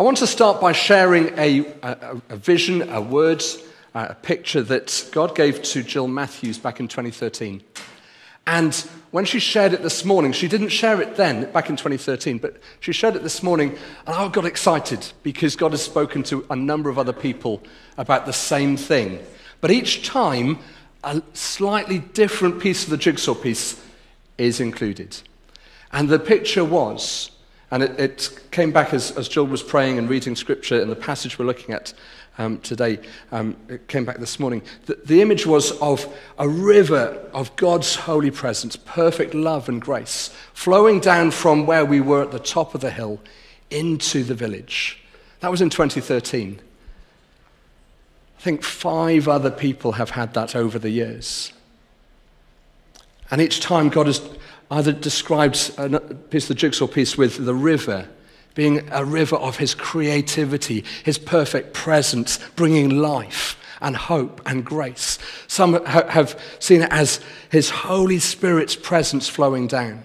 I want to start by sharing a, a, a vision, a word, uh, a picture that God gave to Jill Matthews back in 2013. And when she shared it this morning, she didn't share it then, back in 2013, but she shared it this morning, and I got excited because God has spoken to a number of other people about the same thing. But each time, a slightly different piece of the jigsaw piece is included. And the picture was and it, it came back as, as Jill was praying and reading scripture in the passage we're looking at um, today. Um, it came back this morning. The, the image was of a river of God's holy presence, perfect love and grace, flowing down from where we were at the top of the hill into the village. That was in 2013. I think five other people have had that over the years. And each time God has either describes a piece of the jigsaw piece with the river being a river of his creativity, his perfect presence, bringing life and hope and grace. Some have seen it as his Holy Spirit's presence flowing down.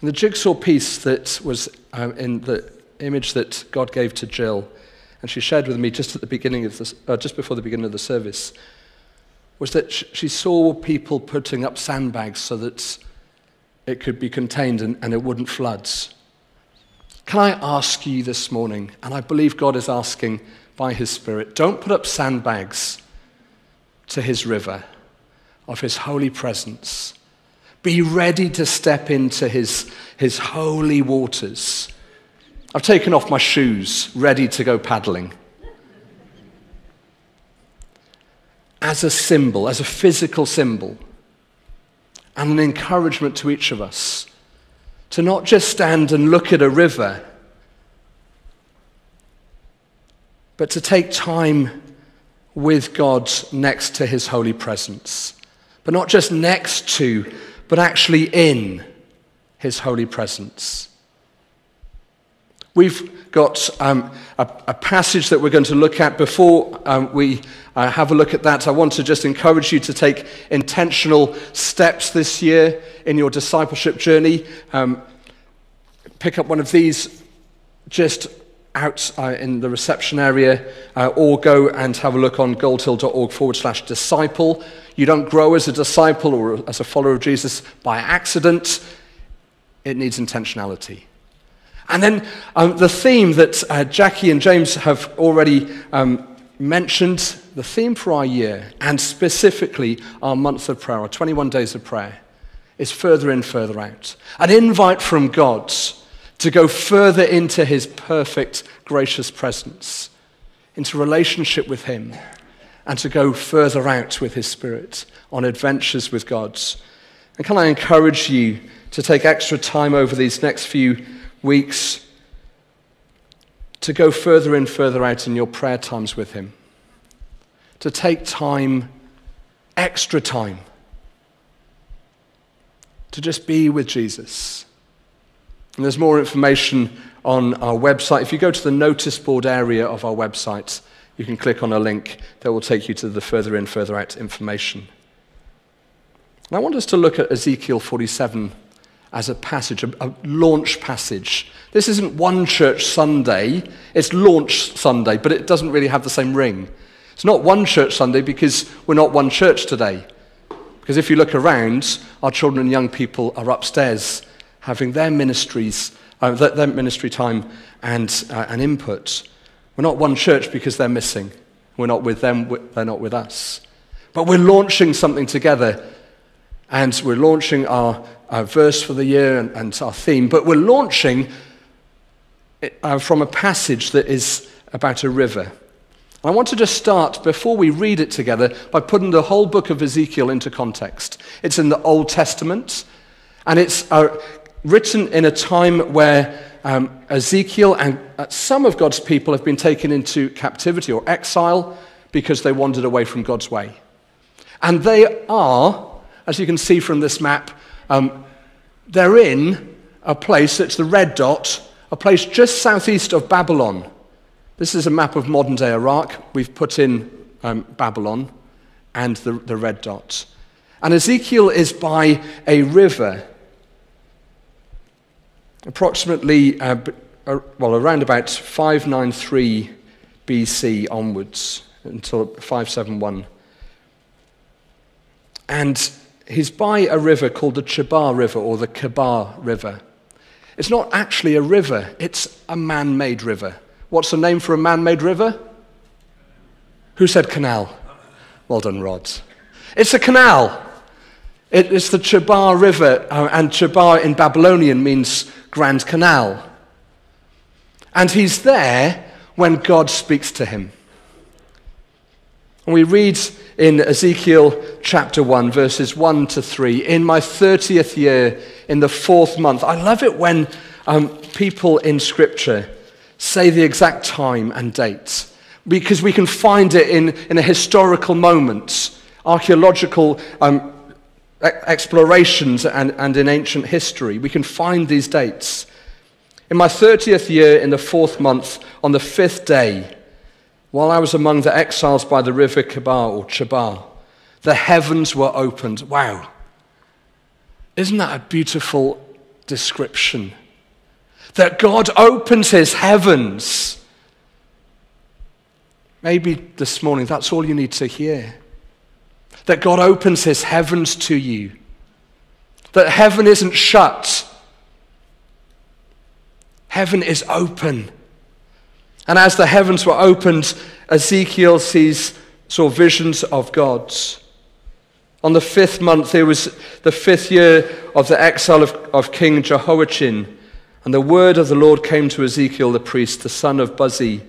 And the jigsaw piece that was um, in the image that God gave to Jill, and she shared with me just at the beginning of this, uh, just before the beginning of the service, was that she saw people putting up sandbags so that it could be contained and, and it wouldn't flood. Can I ask you this morning, and I believe God is asking by His Spirit, don't put up sandbags to His river of His holy presence. Be ready to step into His, his holy waters. I've taken off my shoes, ready to go paddling. As a symbol, as a physical symbol and an encouragement to each of us to not just stand and look at a river, but to take time with God next to his holy presence. But not just next to, but actually in his holy presence. We've got um, a, a, passage that we're going to look at. Before um, we uh, have a look at that, I want to just encourage you to take intentional steps this year in your discipleship journey. Um, pick up one of these just out uh, in the reception area, uh, or go and have a look on goldhill.org forward slash disciple. You don't grow as a disciple or as a follower of Jesus by accident, it needs intentionality. And then um, the theme that uh, Jackie and James have already um, mentioned, the theme for our year, and specifically our month of prayer, our 21 days of prayer, is further in, further out. An invite from God to go further into his perfect, gracious presence, into relationship with him, and to go further out with his spirit on adventures with God. And can I encourage you to take extra time over these next few weeks to go further and further out in your prayer times with Him, to take time, extra time, to just be with Jesus. And there's more information on our website. If you go to the notice board area of our website, you can click on a link that will take you to the further in, further out information. And I want us to look at Ezekiel 47 as a passage, a, a, launch passage. This isn't one church Sunday, it's launch Sunday, but it doesn't really have the same ring. It's not one church Sunday because we're not one church today. Because if you look around, our children and young people are upstairs having their ministries, uh, their, their, ministry time and, uh, and input. We're not one church because they're missing. We're not with them, they're not with us. But we're launching something together and we're launching our, our verse for the year and, and, our theme, but we're launching uh, from a passage that is about a river. I want to just start, before we read it together, by putting the whole book of Ezekiel into context. It's in the Old Testament, and it's uh, written in a time where um, Ezekiel and uh, some of God's people have been taken into captivity or exile because they wandered away from God's way. And they are as you can see from this map, um, they're in a place that's the red dot, a place just southeast of Babylon. This is a map of modern day Iraq. We've put in um, Babylon and the, the red dot. And Ezekiel is by a river, approximately uh, uh, well, around about 593 BC onwards until 571. And he's by a river called the Chebar River or the Kebar River. It's not actually a river, it's a man made river. What's the name for a man made river? Who said canal? Well done, Rods. It's a canal. It's the Chebar River, uh, and Chebar in Babylonian means Grand Canal. And he's there when God speaks to him. And we read in Ezekiel chapter 1, verses 1 to 3, in my 30th year, in the fourth month. I love it when um, people in Scripture say the exact time and date because we can find it in, in a historical moment, archaeological um, explorations, and, and in ancient history. We can find these dates. In my 30th year, in the fourth month, on the fifth day, while I was among the exiles by the river Kebar or Chebar, the heavens were opened. Wow. Isn't that a beautiful description? That God opens his heavens. Maybe this morning that's all you need to hear. That God opens his heavens to you. That heaven isn't shut, heaven is open. And as the heavens were opened, Ezekiel sees saw visions of gods. On the fifth month, it was the fifth year of the exile of, of King Jehoiachin, and the word of the Lord came to Ezekiel the priest, the son of Buzi,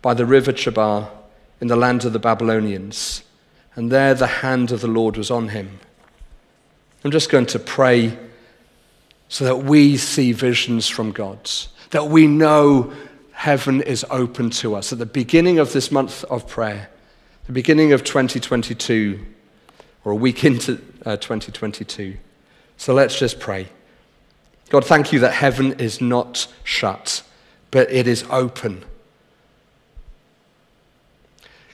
by the river Chebar, in the land of the Babylonians. And there the hand of the Lord was on him. I'm just going to pray so that we see visions from God, that we know heaven is open to us. At the beginning of this month of prayer, the beginning of 2022, or a week into uh, 2022. So let's just pray. God, thank you that heaven is not shut, but it is open.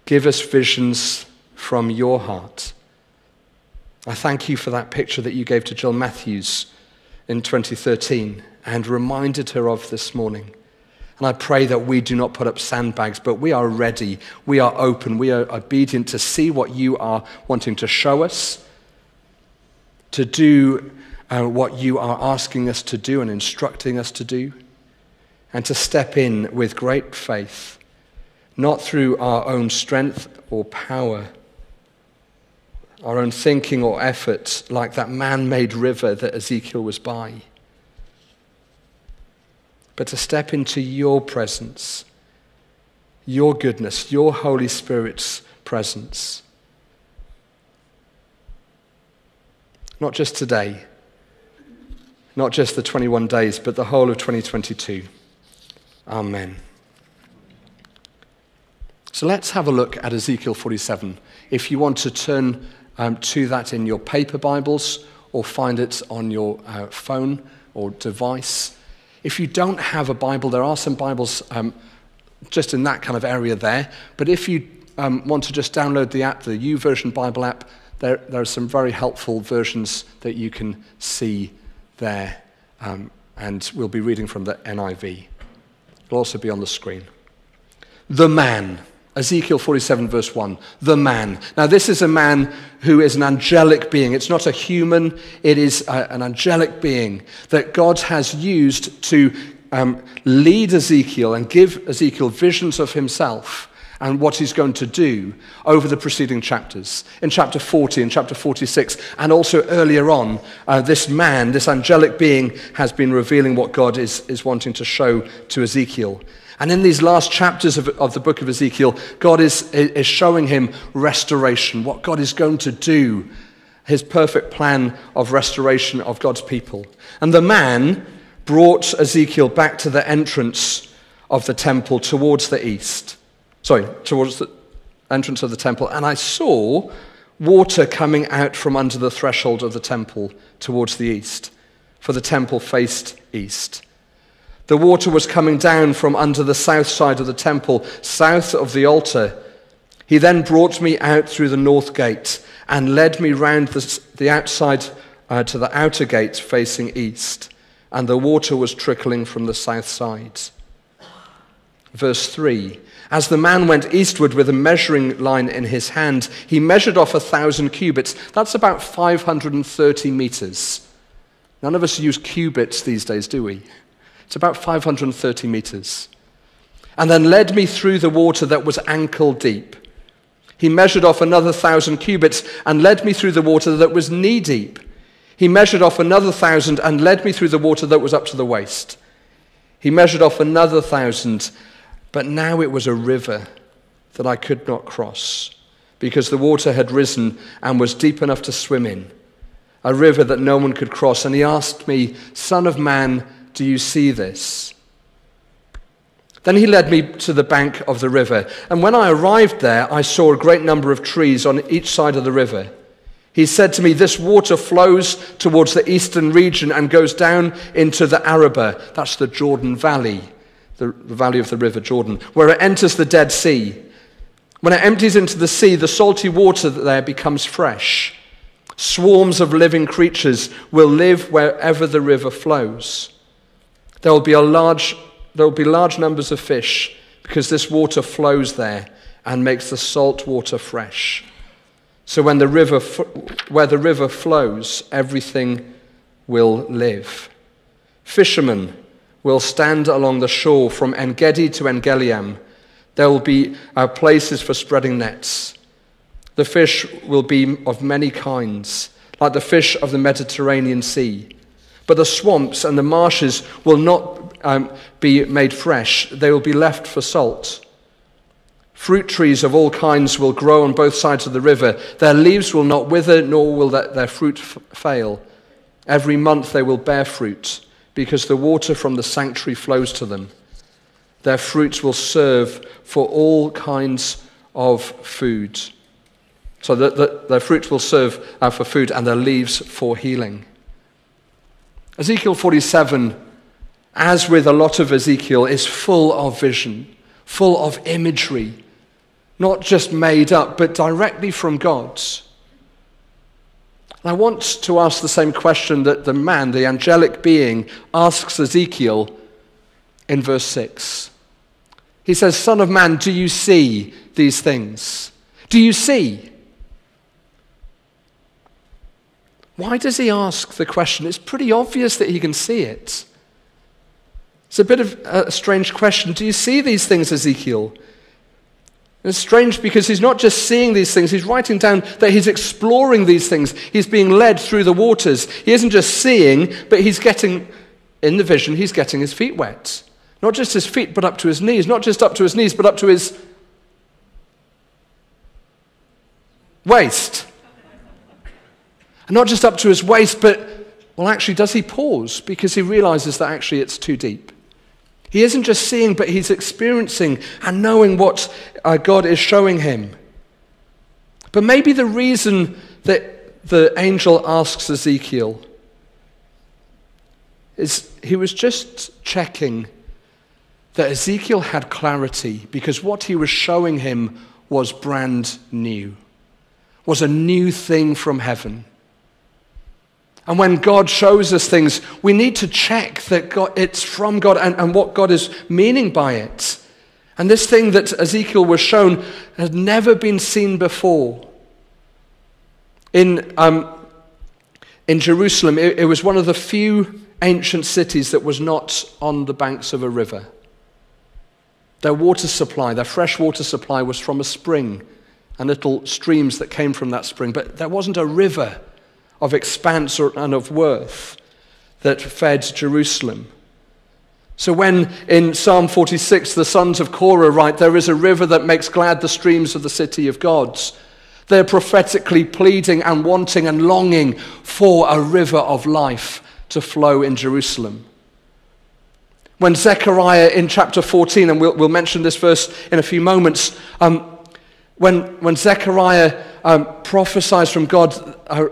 Give us visions from your heart. I thank you for that picture that you gave to Jill Matthews in 2013 and reminded her of this morning. And I pray that we do not put up sandbags, but we are ready, we are open, we are obedient to see what you are wanting to show us, to do uh, what you are asking us to do and instructing us to do, and to step in with great faith, not through our own strength or power, our own thinking or efforts, like that man made river that Ezekiel was by but to step into your presence, your goodness, your Holy Spirit's presence. Not just today, not just the 21 days, but the whole of 2022. Amen. So let's have a look at Ezekiel 47. If you want to turn um, to that in your paper Bibles or find it on your uh, phone or device, if you don't have a Bible, there are some Bibles um, just in that kind of area there. But if you um, want to just download the app, the YouVersion Bible app, there, there are some very helpful versions that you can see there. Um, and we'll be reading from the NIV. It'll also be on the screen. The man. Ezekiel 47, verse 1. The man. Now, this is a man who is an angelic being. It's not a human, it is a, an angelic being that God has used to um, lead Ezekiel and give Ezekiel visions of himself and what he's going to do over the preceding chapters. In chapter 40 and chapter 46, and also earlier on, uh, this man, this angelic being, has been revealing what God is, is wanting to show to Ezekiel. And in these last chapters of, of the book of Ezekiel, God is, is showing him restoration, what God is going to do, his perfect plan of restoration of God's people. And the man brought Ezekiel back to the entrance of the temple towards the east. Sorry, towards the entrance of the temple. And I saw water coming out from under the threshold of the temple towards the east, for the temple faced east. The water was coming down from under the south side of the temple, south of the altar. He then brought me out through the north gate and led me round the, the outside uh, to the outer gate facing east. and the water was trickling from the south side. Verse 3 As the man went eastward with a measuring line in his hand, he measured off a thousand cubits. That's about 530 meters. None of us use cubits these days, do we? It's about 530 meters. And then led me through the water that was ankle deep. He measured off another thousand cubits and led me through the water that was knee deep. He measured off another thousand and led me through the water that was up to the waist. He measured off another thousand, but now it was a river that I could not cross because the water had risen and was deep enough to swim in, a river that no one could cross. And he asked me, Son of man, do you see this? Then he led me to the bank of the river. And when I arrived there, I saw a great number of trees on each side of the river. He said to me, This water flows towards the eastern region and goes down into the Arabah. That's the Jordan Valley, the, the valley of the river Jordan, where it enters the Dead Sea. When it empties into the sea, the salty water there becomes fresh. Swarms of living creatures will live wherever the river flows. There will be a large there will be large numbers of fish because this water flows there and makes the salt water fresh. So when the river, where the river flows, everything will live. Fishermen will stand along the shore from Engedi to Eneglaim. There will be uh, places for spreading nets. The fish will be of many kinds, like the fish of the Mediterranean Sea. But the swamps and the marshes will not um, be made fresh, they will be left for salt. Fruit trees of all kinds will grow on both sides of the river. Their leaves will not wither, nor will their fruit f- fail. Every month they will bear fruit, because the water from the sanctuary flows to them. Their fruits will serve for all kinds of food. So the, their fruit will serve uh, for food, and their leaves for healing. Ezekiel 47 as with a lot of Ezekiel, is full of vision, full of imagery, not just made up, but directly from God's. I want to ask the same question that the man, the angelic being, asks Ezekiel in verse 6. He says, Son of man, do you see these things? Do you see? Why does he ask the question? It's pretty obvious that he can see it. It's a bit of a strange question. Do you see these things, Ezekiel? It's strange because he's not just seeing these things, he's writing down that he's exploring these things. He's being led through the waters. He isn't just seeing, but he's getting, in the vision, he's getting his feet wet. Not just his feet, but up to his knees. Not just up to his knees, but up to his waist. And not just up to his waist, but, well, actually, does he pause because he realizes that actually it's too deep? He isn't just seeing, but he's experiencing and knowing what uh, God is showing him. But maybe the reason that the angel asks Ezekiel is he was just checking that Ezekiel had clarity because what he was showing him was brand new, was a new thing from heaven. And when God shows us things, we need to check that God, it's from God and, and what God is meaning by it. And this thing that Ezekiel was shown had never been seen before. In, um, in Jerusalem, it, it was one of the few ancient cities that was not on the banks of a river. Their water supply, their fresh water supply, was from a spring and little streams that came from that spring, but there wasn't a river of expanse and of worth that fed Jerusalem. So, when in Psalm 46 the sons of Korah write, There is a river that makes glad the streams of the city of gods, they're prophetically pleading and wanting and longing for a river of life to flow in Jerusalem. When Zechariah in chapter 14, and we'll, we'll mention this verse in a few moments, um, when, when Zechariah um, prophesies from God, uh,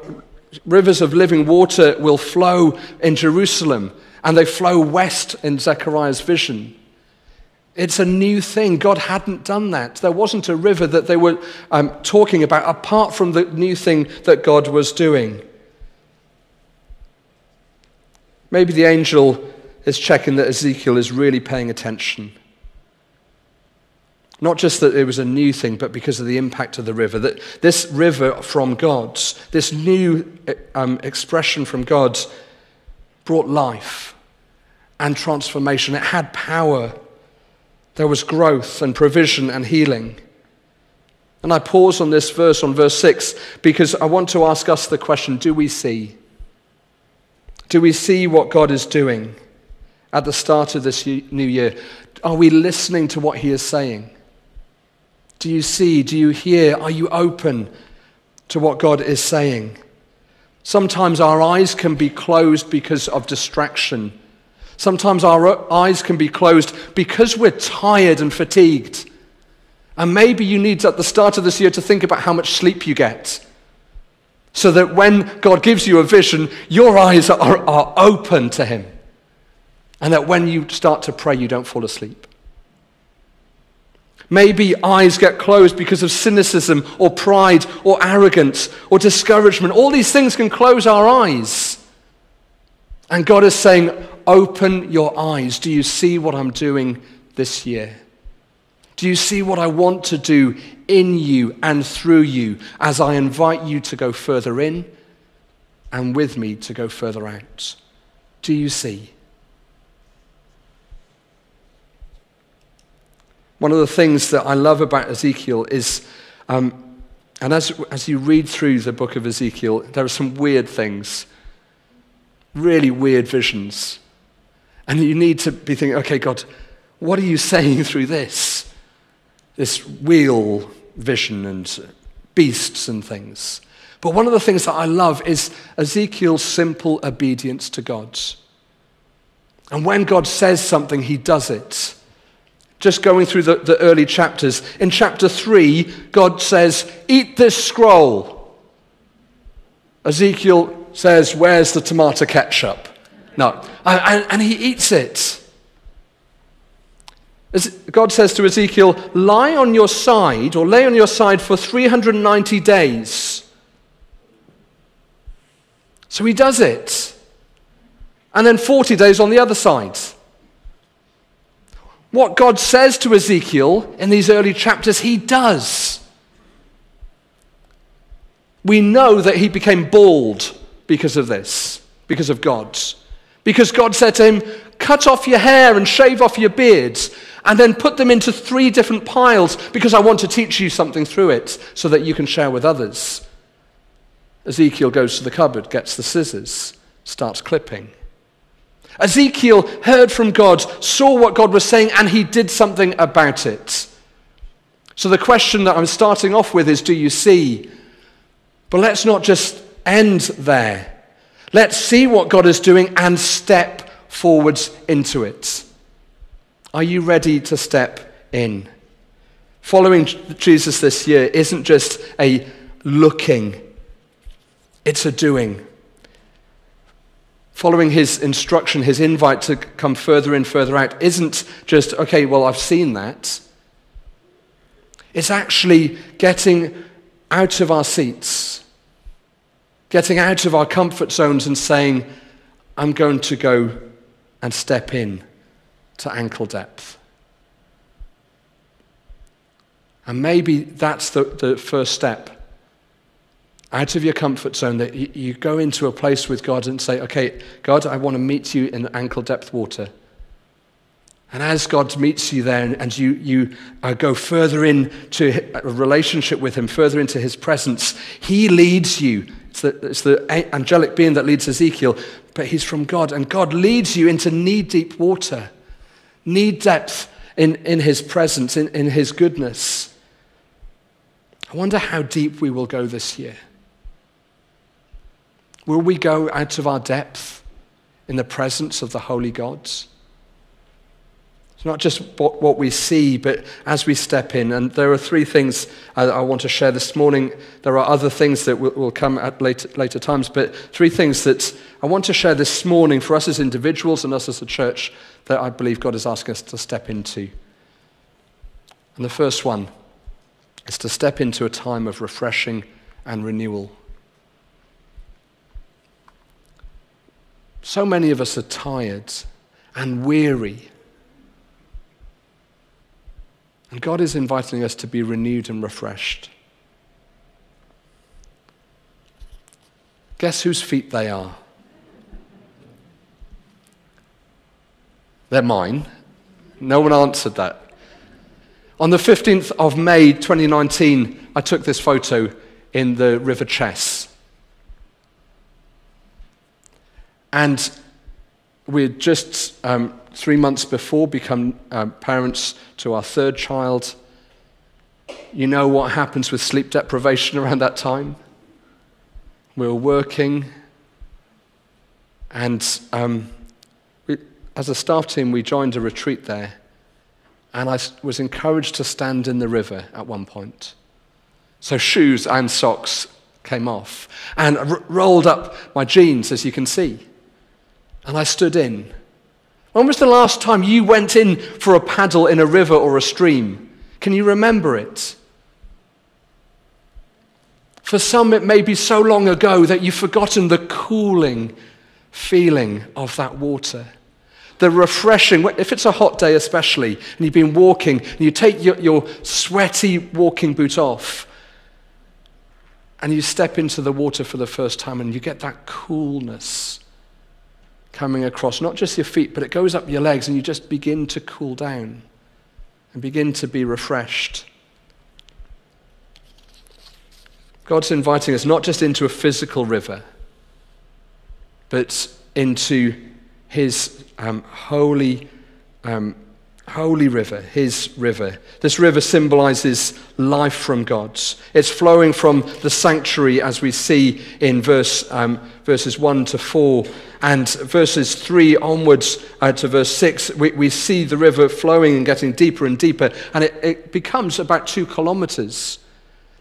rivers of living water will flow in Jerusalem, and they flow west in Zechariah's vision. It's a new thing. God hadn't done that. There wasn't a river that they were um, talking about apart from the new thing that God was doing. Maybe the angel is checking that Ezekiel is really paying attention. Not just that it was a new thing, but because of the impact of the river. That this river from God, this new um, expression from God, brought life and transformation. It had power. There was growth and provision and healing. And I pause on this verse, on verse 6, because I want to ask us the question do we see? Do we see what God is doing at the start of this new year? Are we listening to what He is saying? Do you see? Do you hear? Are you open to what God is saying? Sometimes our eyes can be closed because of distraction. Sometimes our eyes can be closed because we're tired and fatigued. And maybe you need at the start of this year to think about how much sleep you get. So that when God gives you a vision, your eyes are, are open to Him. And that when you start to pray, you don't fall asleep. Maybe eyes get closed because of cynicism or pride or arrogance or discouragement. All these things can close our eyes. And God is saying, Open your eyes. Do you see what I'm doing this year? Do you see what I want to do in you and through you as I invite you to go further in and with me to go further out? Do you see? One of the things that I love about Ezekiel is, um, and as, as you read through the book of Ezekiel, there are some weird things, really weird visions. And you need to be thinking, okay, God, what are you saying through this? this wheel vision and beasts and things. But one of the things that I love is Ezekiel's simple obedience to God. And when God says something, he does it. Just going through the, the early chapters. In chapter 3, God says, Eat this scroll. Ezekiel says, Where's the tomato ketchup? No. And, and he eats it. God says to Ezekiel, lie on your side or lay on your side for 390 days. So he does it. And then 40 days on the other side. What God says to Ezekiel in these early chapters, he does. We know that he became bald because of this, because of God's. Because God said to him, Cut off your hair and shave off your beards and then put them into three different piles because I want to teach you something through it so that you can share with others. Ezekiel goes to the cupboard, gets the scissors, starts clipping. Ezekiel heard from God, saw what God was saying, and he did something about it. So the question that I'm starting off with is do you see? But let's not just end there. Let's see what God is doing and step forwards into it. Are you ready to step in? Following Jesus this year isn't just a looking, it's a doing. Following his instruction, his invite to come further in, further out, isn't just, okay, well, I've seen that. It's actually getting out of our seats, getting out of our comfort zones and saying, I'm going to go and step in to ankle depth. And maybe that's the, the first step out of your comfort zone that you, go into a place with God and say, okay, God, I want to meet you in ankle depth water. And as God meets you there and you, you uh, go further into a relationship with Him, further into His presence, He leads you. It's the, it's the angelic being that leads Ezekiel, but He's from God. And God leads you into knee deep water knee depth in, in His presence, in, in His goodness. I wonder how deep we will go this year. Will we go out of our depth in the presence of the holy gods? It's not just what, what we see, but as we step in. And there are three things I, I want to share this morning. There are other things that will, will come at later, later times, but three things that I want to share this morning for us as individuals and us as a church that I believe God is asking us to step into. And the first one is to step into a time of refreshing and renewal. So many of us are tired and weary. And God is inviting us to be renewed and refreshed. Guess whose feet they are? They're mine. No one answered that. On the 15th of May 2019, I took this photo in the River Chess. And we'd just um, three months before become um, parents to our third child. You know what happens with sleep deprivation around that time? We were working, and um, as a staff team, we joined a retreat there, and I was encouraged to stand in the river at one point. So shoes and socks came off, and r- rolled up my jeans, as you can see, and I stood in. When was the last time you went in for a paddle in a river or a stream? Can you remember it? For some, it may be so long ago that you've forgotten the cooling feeling of that water the refreshing, if it's a hot day especially, and you've been walking, and you take your, your sweaty walking boot off, and you step into the water for the first time, and you get that coolness coming across not just your feet, but it goes up your legs, and you just begin to cool down and begin to be refreshed. God's inviting us not just into a physical river, but into his um, holy, um, holy river, his river. This river symbolizes life from God. It's flowing from the sanctuary, as we see in verse, um, verses 1 to 4. And verses 3 onwards uh, to verse 6, we, we see the river flowing and getting deeper and deeper. And it, it becomes about two kilometers.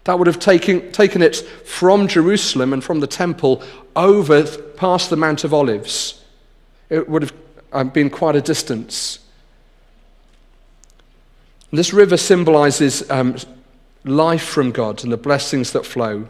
That would have taken, taken it from Jerusalem and from the temple over past the Mount of Olives it would have um, been quite a distance. This river symbolizes um, life from God and the blessings that flow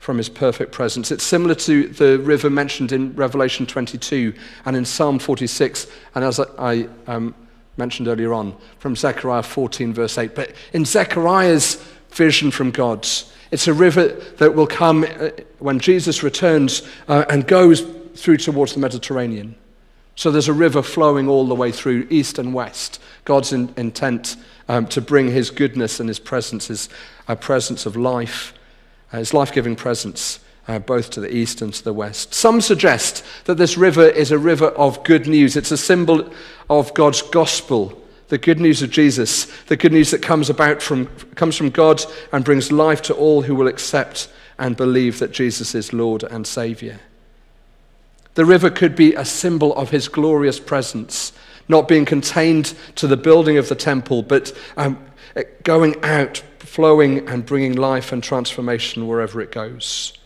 from his perfect presence. It's similar to the river mentioned in Revelation 22 and in Psalm 46, and as I um, mentioned earlier on, from Zechariah 14, verse 8. But in Zechariah's vision from God, it's a river that will come uh, when Jesus returns uh, and goes through towards the Mediterranean. So there's a river flowing all the way through east and west. God's in, intent um, to bring his goodness and his presence, his uh, presence of life, uh, his life giving presence, uh, both to the east and to the west. Some suggest that this river is a river of good news. It's a symbol of God's gospel, the good news of Jesus, the good news that comes about from, comes from God and brings life to all who will accept and believe that Jesus is Lord and Savior. The river could be a symbol of his glorious presence, not being contained to the building of the temple, but um, going out, flowing, and bringing life and transformation wherever it goes.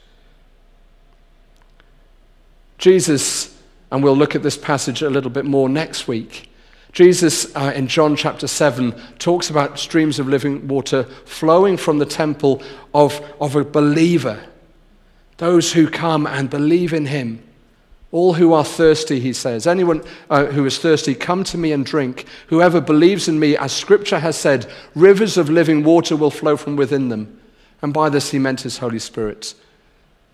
Jesus, and we'll look at this passage a little bit more next week. Jesus, uh, in John chapter 7, talks about streams of living water flowing from the temple of, of a believer, those who come and believe in him all who are thirsty, he says, anyone uh, who is thirsty, come to me and drink. Whoever believes in me, as scripture has said, rivers of living water will flow from within them. And by this he meant his Holy Spirit,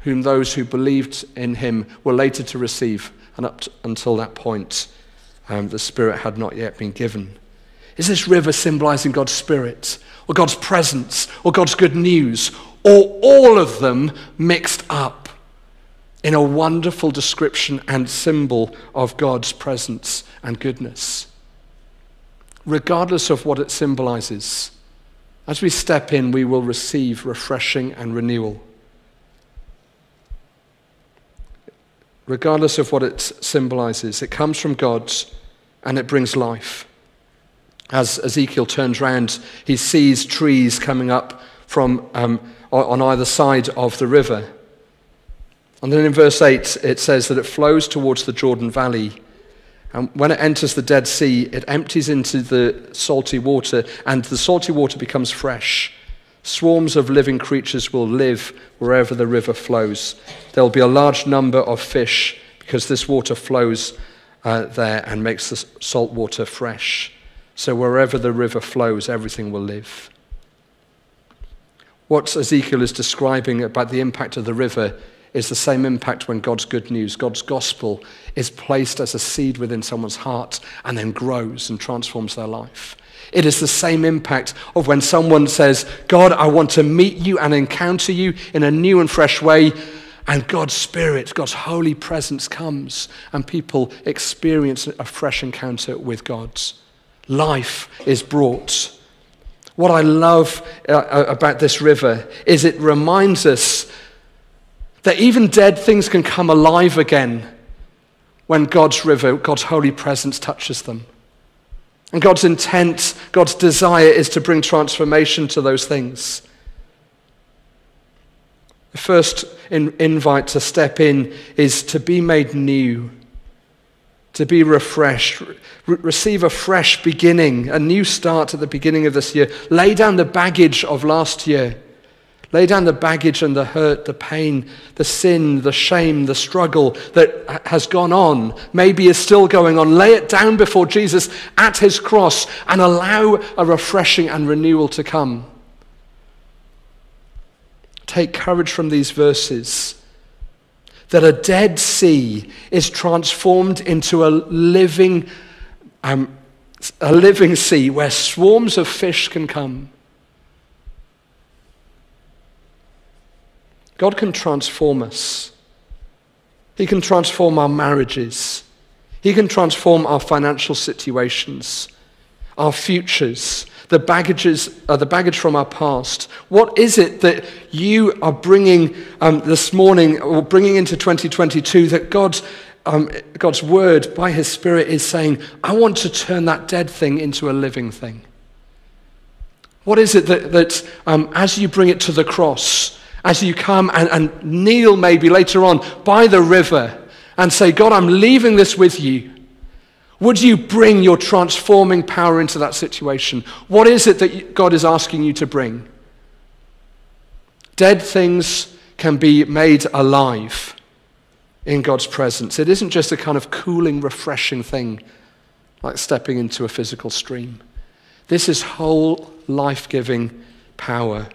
whom those who believed in him were later to receive. And up to, until that point, um, the Spirit had not yet been given. Is this river symbolizing God's Spirit, or God's presence, or God's good news, or all of them mixed up? In a wonderful description and symbol of God's presence and goodness. Regardless of what it symbolizes, as we step in, we will receive refreshing and renewal. Regardless of what it symbolizes, it comes from God and it brings life. As Ezekiel turns round, he sees trees coming up from um, on either side of the river. And then in verse 8, it says that it flows towards the Jordan Valley. And when it enters the Dead Sea, it empties into the salty water, and the salty water becomes fresh. Swarms of living creatures will live wherever the river flows. There will be a large number of fish because this water flows uh, there and makes the salt water fresh. So wherever the river flows, everything will live. What Ezekiel is describing about the impact of the river is the same impact when God's good news, God's gospel, is placed as a seed within someone's heart and then grows and transforms their life. It is the same impact of when someone says, God, I want to meet you and encounter you in a new and fresh way. And God's Spirit, God's holy presence comes, and people experience a fresh encounter with God. Life is brought. What I love uh, uh, about this river is it reminds us that even dead things can come alive again when God's river, God's holy presence touches them. And God's intent, God's desire is to bring transformation to those things. The first in, invite to step in is to be made new, to be refreshed, re- receive a fresh beginning, a new start at the beginning of this year. Lay down the baggage of last year. Lay down the baggage and the hurt, the pain, the sin, the shame, the struggle that has gone on, maybe is still going on. Lay it down before Jesus at his cross and allow a refreshing and renewal to come. Take courage from these verses that a dead sea is transformed into a living, um, a living sea where swarms of fish can come. God can transform us. He can transform our marriages. He can transform our financial situations, our futures, the baggages, uh, the baggage from our past. What is it that you are bringing um, this morning, or bringing into 2022, that God, um, God's word by His Spirit is saying, "I want to turn that dead thing into a living thing." What is it that, that um, as you bring it to the cross? As you come and, and kneel maybe later on by the river and say, God, I'm leaving this with you. Would you bring your transforming power into that situation? What is it that God is asking you to bring? Dead things can be made alive in God's presence. It isn't just a kind of cooling, refreshing thing like stepping into a physical stream. This is whole life giving power.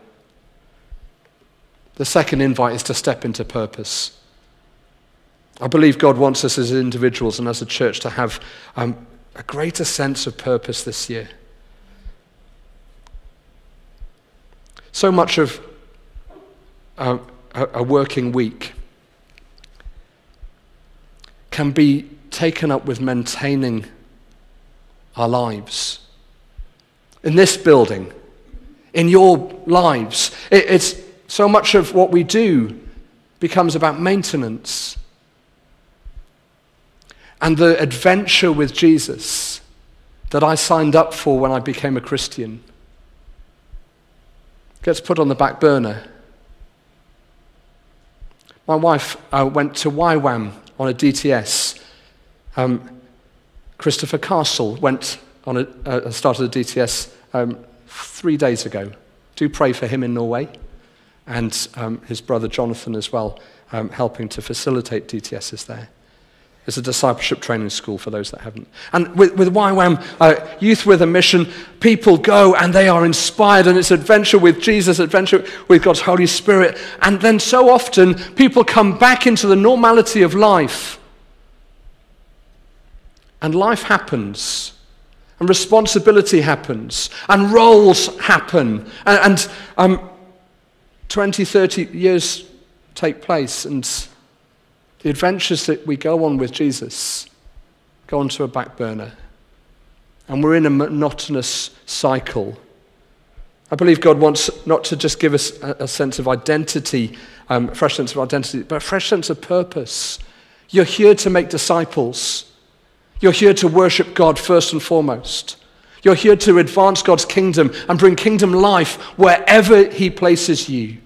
The second invite is to step into purpose. I believe God wants us as individuals and as a church to have um, a greater sense of purpose this year. So much of a, a working week can be taken up with maintaining our lives. In this building, in your lives, it, it's so much of what we do becomes about maintenance. And the adventure with Jesus that I signed up for when I became a Christian gets put on the back burner. My wife uh, went to YWAM on a DTS. Um, Christopher Castle went on a, uh, started a DTS um, three days ago. Do pray for him in Norway and um, his brother Jonathan as well, um, helping to facilitate DTSs there. It's a discipleship training school for those that haven't. And with, with YWAM, uh, Youth with a Mission, people go and they are inspired, and it's adventure with Jesus, adventure with God's Holy Spirit. And then so often, people come back into the normality of life. And life happens, and responsibility happens, and roles happen. And, and um, 20, 30 years take place, and the adventures that we go on with Jesus go onto a back burner. And we're in a monotonous cycle. I believe God wants not to just give us a, a sense of identity, um, a fresh sense of identity, but a fresh sense of purpose. You're here to make disciples. You're here to worship God first and foremost. You're here to advance God's kingdom and bring kingdom life wherever He places you.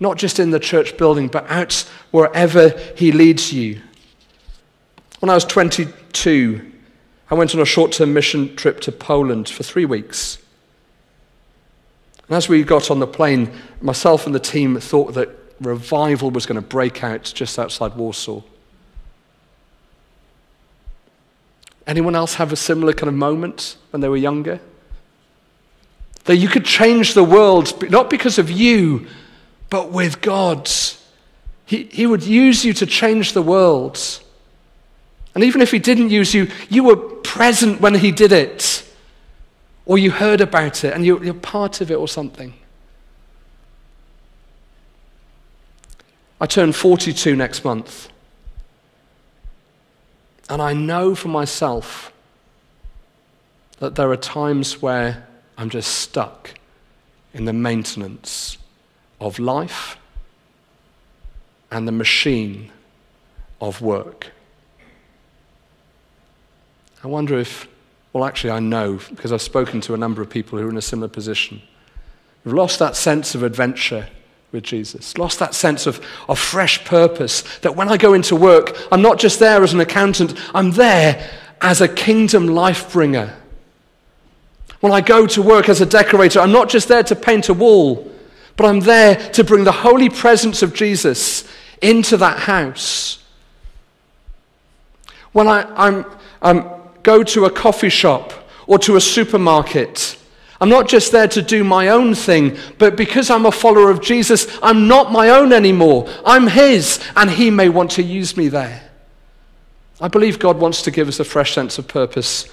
Not just in the church building, but out wherever He leads you. When I was 22, I went on a short term mission trip to Poland for three weeks. And as we got on the plane, myself and the team thought that revival was going to break out just outside Warsaw. Anyone else have a similar kind of moment when they were younger? That you could change the world, not because of you, but with God's. He, he would use you to change the world. And even if He didn't use you, you were present when He did it. Or you heard about it and you're, you're part of it or something. I turn 42 next month. And I know for myself that there are times where I'm just stuck in the maintenance of life and the machine of work. I wonder if, well, actually, I know because I've spoken to a number of people who are in a similar position. We've lost that sense of adventure with Jesus. Lost that sense of, of fresh purpose. That when I go into work, I'm not just there as an accountant, I'm there as a kingdom life bringer. When I go to work as a decorator, I'm not just there to paint a wall, but I'm there to bring the holy presence of Jesus into that house. When I I'm, I'm, go to a coffee shop or to a supermarket, I'm not just there to do my own thing, but because I'm a follower of Jesus, I'm not my own anymore. I'm His, and He may want to use me there. I believe God wants to give us a fresh sense of purpose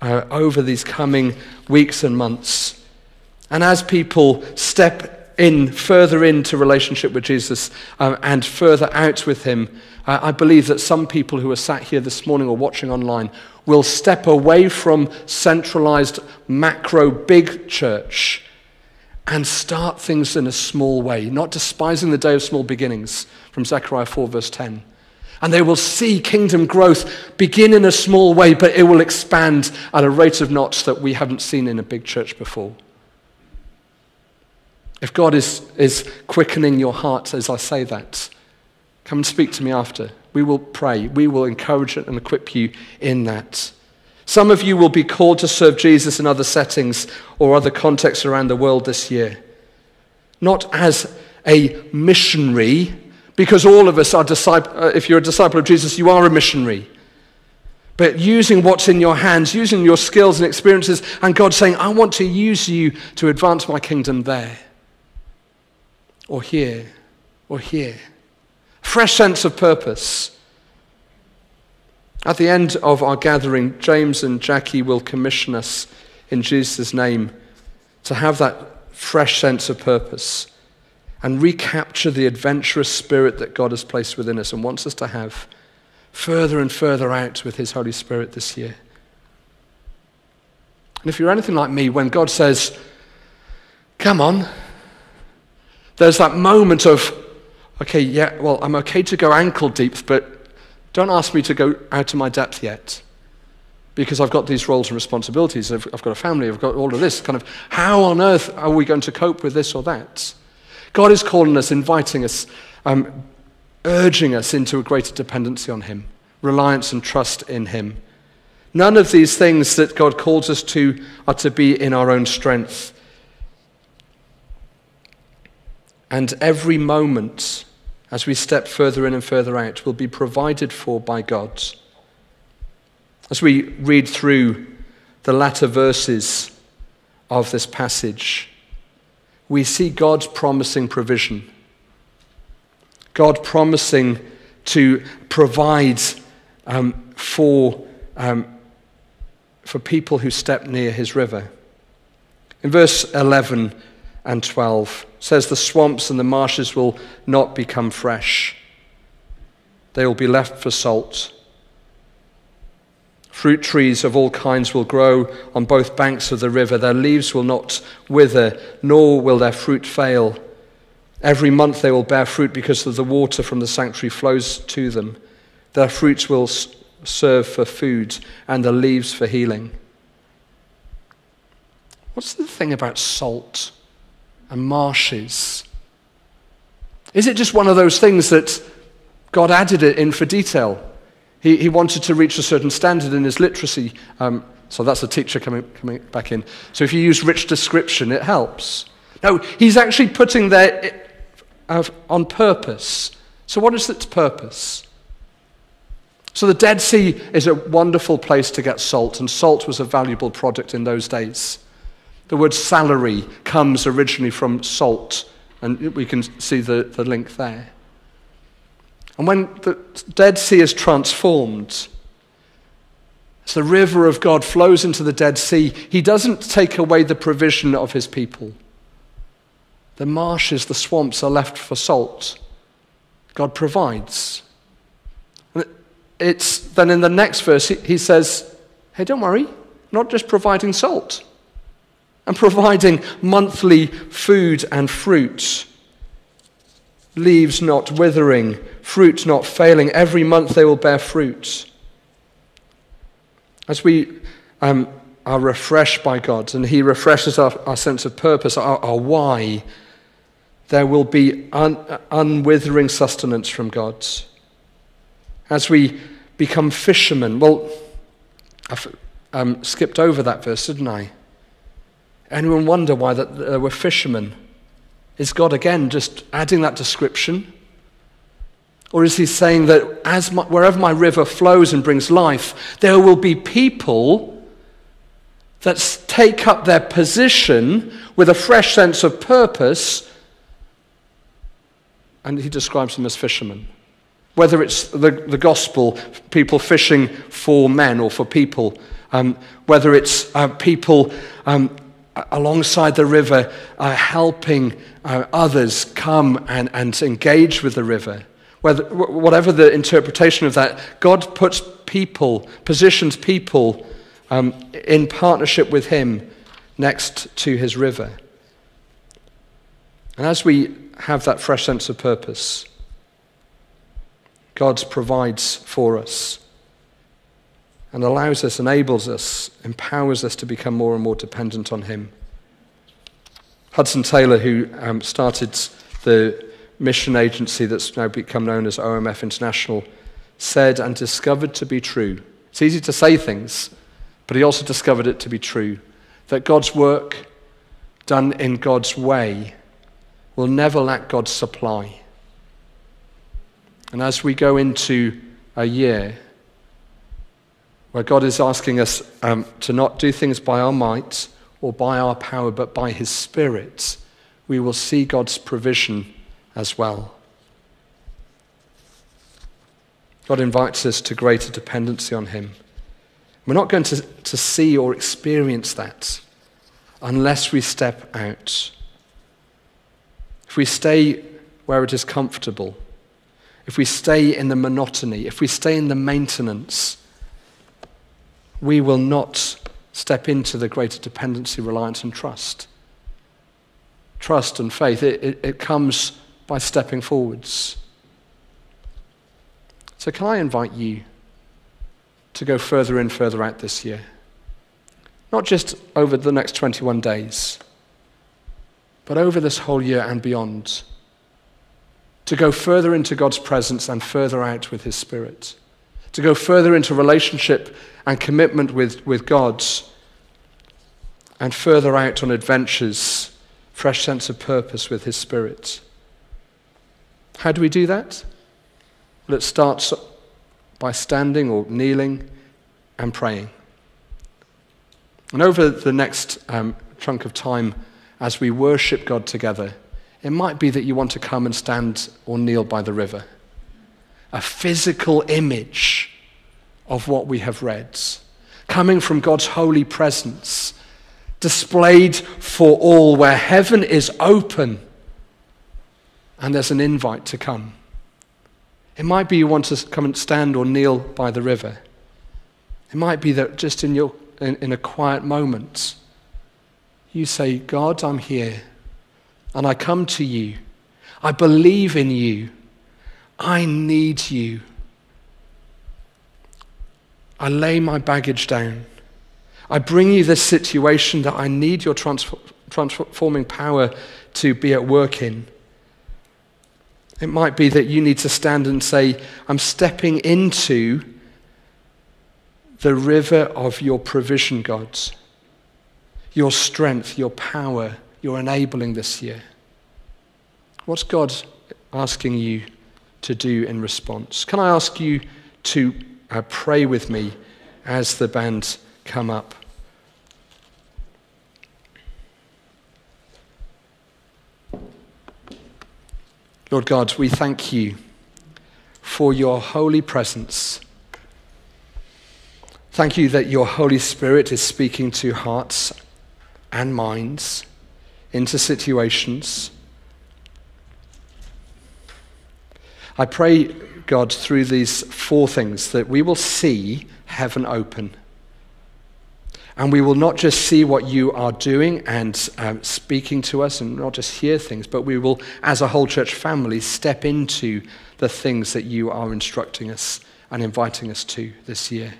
uh, over these coming weeks and months. And as people step in further into relationship with Jesus uh, and further out with Him, uh, I believe that some people who are sat here this morning or watching online will step away from centralized macro big church and start things in a small way, not despising the day of small beginnings from Zechariah 4, verse 10. And they will see kingdom growth begin in a small way, but it will expand at a rate of knots that we haven't seen in a big church before. If God is, is quickening your heart as I say that, come and speak to me after. We will pray. We will encourage and equip you in that. Some of you will be called to serve Jesus in other settings or other contexts around the world this year. Not as a missionary, because all of us are disciple, uh, if you're a disciple of Jesus, you are a missionary. But using what's in your hands, using your skills and experiences, and God saying, I want to use you to advance my kingdom there, or here, or here fresh sense of purpose. At the end of our gathering, James and Jackie will commission us in Jesus' name to have that fresh sense of purpose and recapture the adventurous spirit that God has placed within us and wants us to have further and further out with His Holy Spirit this year. And if you're anything like me, when God says, Come on, there's that moment of okay, yeah, well, I'm okay to go ankle deep, but don't ask me to go out of my depth yet. Because I've got these roles and responsibilities. I've, I've got a family. I've got all of this. Kind of, how on earth are we going to cope with this or that? God is calling us, inviting us, um, urging us into a greater dependency on Him, reliance and trust in Him. None of these things that God calls us to are to be in our own strength. And every moment as we step further in and further out, will be provided for by God. As we read through the latter verses of this passage, we see God's promising provision. God promising to provide um, for, um, for people who step near his river. In verse 11, and 12 says the swamps and the marshes will not become fresh. They will be left for salt. Fruit trees of all kinds will grow on both banks of the river. Their leaves will not wither, nor will their fruit fail. Every month they will bear fruit because of the water from the sanctuary flows to them. Their fruits will serve for food, and the leaves for healing. What's the thing about salt? And marshes? Is it just one of those things that God added it in for detail? He, he wanted to reach a certain standard in his literacy. Um, so that's a teacher coming, coming back in. So if you use rich description, it helps. No, he's actually putting there uh, on purpose. So what is its purpose? So the Dead Sea is a wonderful place to get salt, and salt was a valuable product in those days. The word salary comes originally from salt, and we can see the, the link there. And when the Dead Sea is transformed, as the river of God flows into the Dead Sea, he doesn't take away the provision of his people. The marshes, the swamps are left for salt. God provides. It's then in the next verse, he says, Hey, don't worry, not just providing salt, I'm providing monthly food and fruit. Leaves not withering, fruit not failing. Every month they will bear fruit. As we um, are refreshed by God and He refreshes our, our sense of purpose, our, our why, there will be un, unwithering sustenance from God. As we become fishermen, well, I've um, skipped over that verse, didn't I? Anyone wonder why that there were fishermen? Is God again just adding that description? Or is he saying that as my, wherever my river flows and brings life, there will be people that take up their position with a fresh sense of purpose? And he describes them as fishermen. Whether it's the, the gospel, people fishing for men or for people, um, whether it's uh, people um, alongside the river, uh, helping uh, others come and, and engage with the river. Whether, whatever the interpretation of that, God puts people, positions people um, in partnership with Him next to His river. And as we have that fresh sense of purpose, God provides for us and allows us, enables us, empowers us to become more and more dependent on Him. Hudson Taylor, who um, started the mission agency that's now become known as OMF International, said and discovered to be true. It's easy to say things, but he also discovered it to be true that God's work done in God's way will never lack God's supply. And as we go into a year where God is asking us um, to not do things by our might or by our power, but by His Spirit, we will see God's provision as well. God invites us to greater dependency on Him. We're not going to, to see or experience that unless we step out. If we stay where it is comfortable, if we stay in the monotony, if we stay in the maintenance, we will not step into the greater dependency, reliance, and trust. Trust and faith, it, it, it comes by stepping forwards. So, can I invite you to go further in, further out this year? Not just over the next 21 days, but over this whole year and beyond. To go further into God's presence and further out with His Spirit to go further into relationship and commitment with, with God, and further out on adventures, fresh sense of purpose with His Spirit. How do we do that? Well, it starts by standing or kneeling and praying. And over the next um, chunk of time, as we worship God together, it might be that you want to come and stand or kneel by the river a physical image of what we have read, coming from God's holy presence, displayed for all, where heaven is open and there's an invite to come. It might be you want to come and stand or kneel by the river. It might be that just in, your, in, in a quiet moment, you say, God, I'm here, and I come to you. I believe in you. I need you. I lay my baggage down. I bring you this situation that I need your transforming power to be at work in. It might be that you need to stand and say, I'm stepping into the river of your provision, gods, your strength, your power, your enabling this year. What's God asking you to do in response. Can I ask you to uh, pray with me as the band come up. Lord God, we thank you for your holy presence. Thank you that your Holy Spirit is speaking to hearts and minds into situations. I pray, God, through these four things that we will see heaven open. And we will not just see what you are doing and um, speaking to us and not just hear things, but we will, as a whole church family, step into the things that you are instructing us and inviting us to this year.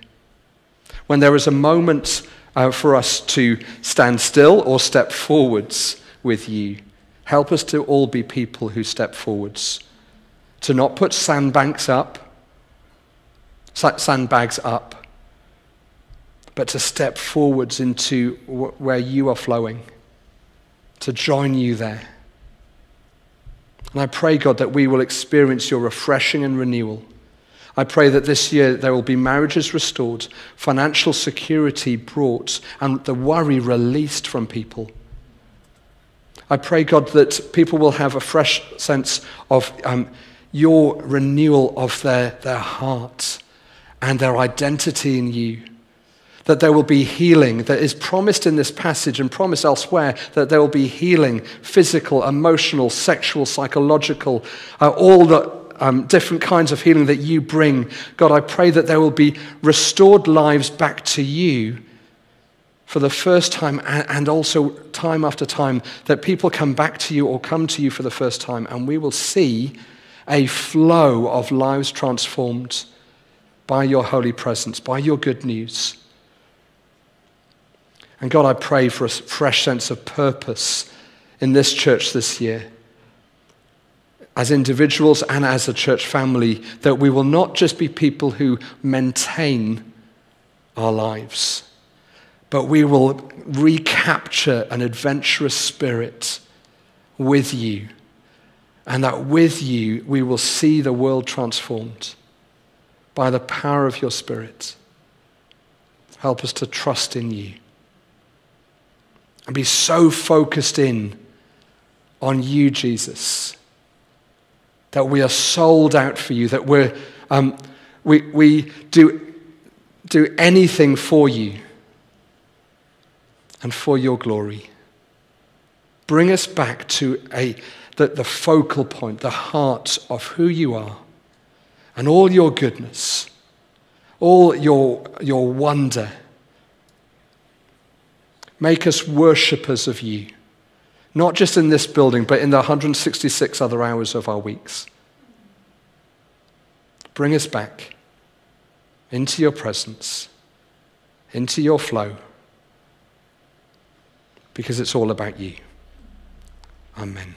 When there is a moment uh, for us to stand still or step forwards with you, help us to all be people who step forwards, to not put sandbanks up, sandbags up, but to step forwards into where you are flowing, to join you there. And I pray, God, that we will experience your refreshing and renewal. I pray that this year there will be marriages restored, financial security brought, and the worry released from people. I pray, God, that people will have a fresh sense of um, your renewal of their, their heart and their identity in you that there will be healing that is promised in this passage and promised elsewhere, that there will be healing physical, emotional, sexual, psychological, uh, all the um, different kinds of healing that you bring. God, I pray that there will be restored lives back to you for the first time and also time after time, that people come back to you or come to you for the first time, and we will see a flow of lives transformed by your holy presence, by your good news. And God, I pray for a fresh sense of purpose in this church this year. As individuals and as a church family, that we will not just be people who maintain our lives, but we will recapture an adventurous spirit with you. And that with you, we will see the world transformed by the power of your Spirit. Help us to trust in you and be so focused in on you, Jesus, that we are sold out for you, that we're, um, we, we do, do anything for you and for your glory. Bring us back to a, the, the focal point, the heart of who you are and all your goodness, all your, your wonder Make us worshippers of you, not just in this building, but in the 166 other hours of our weeks. Bring us back into your presence, into your flow, because it's all about you. Amen.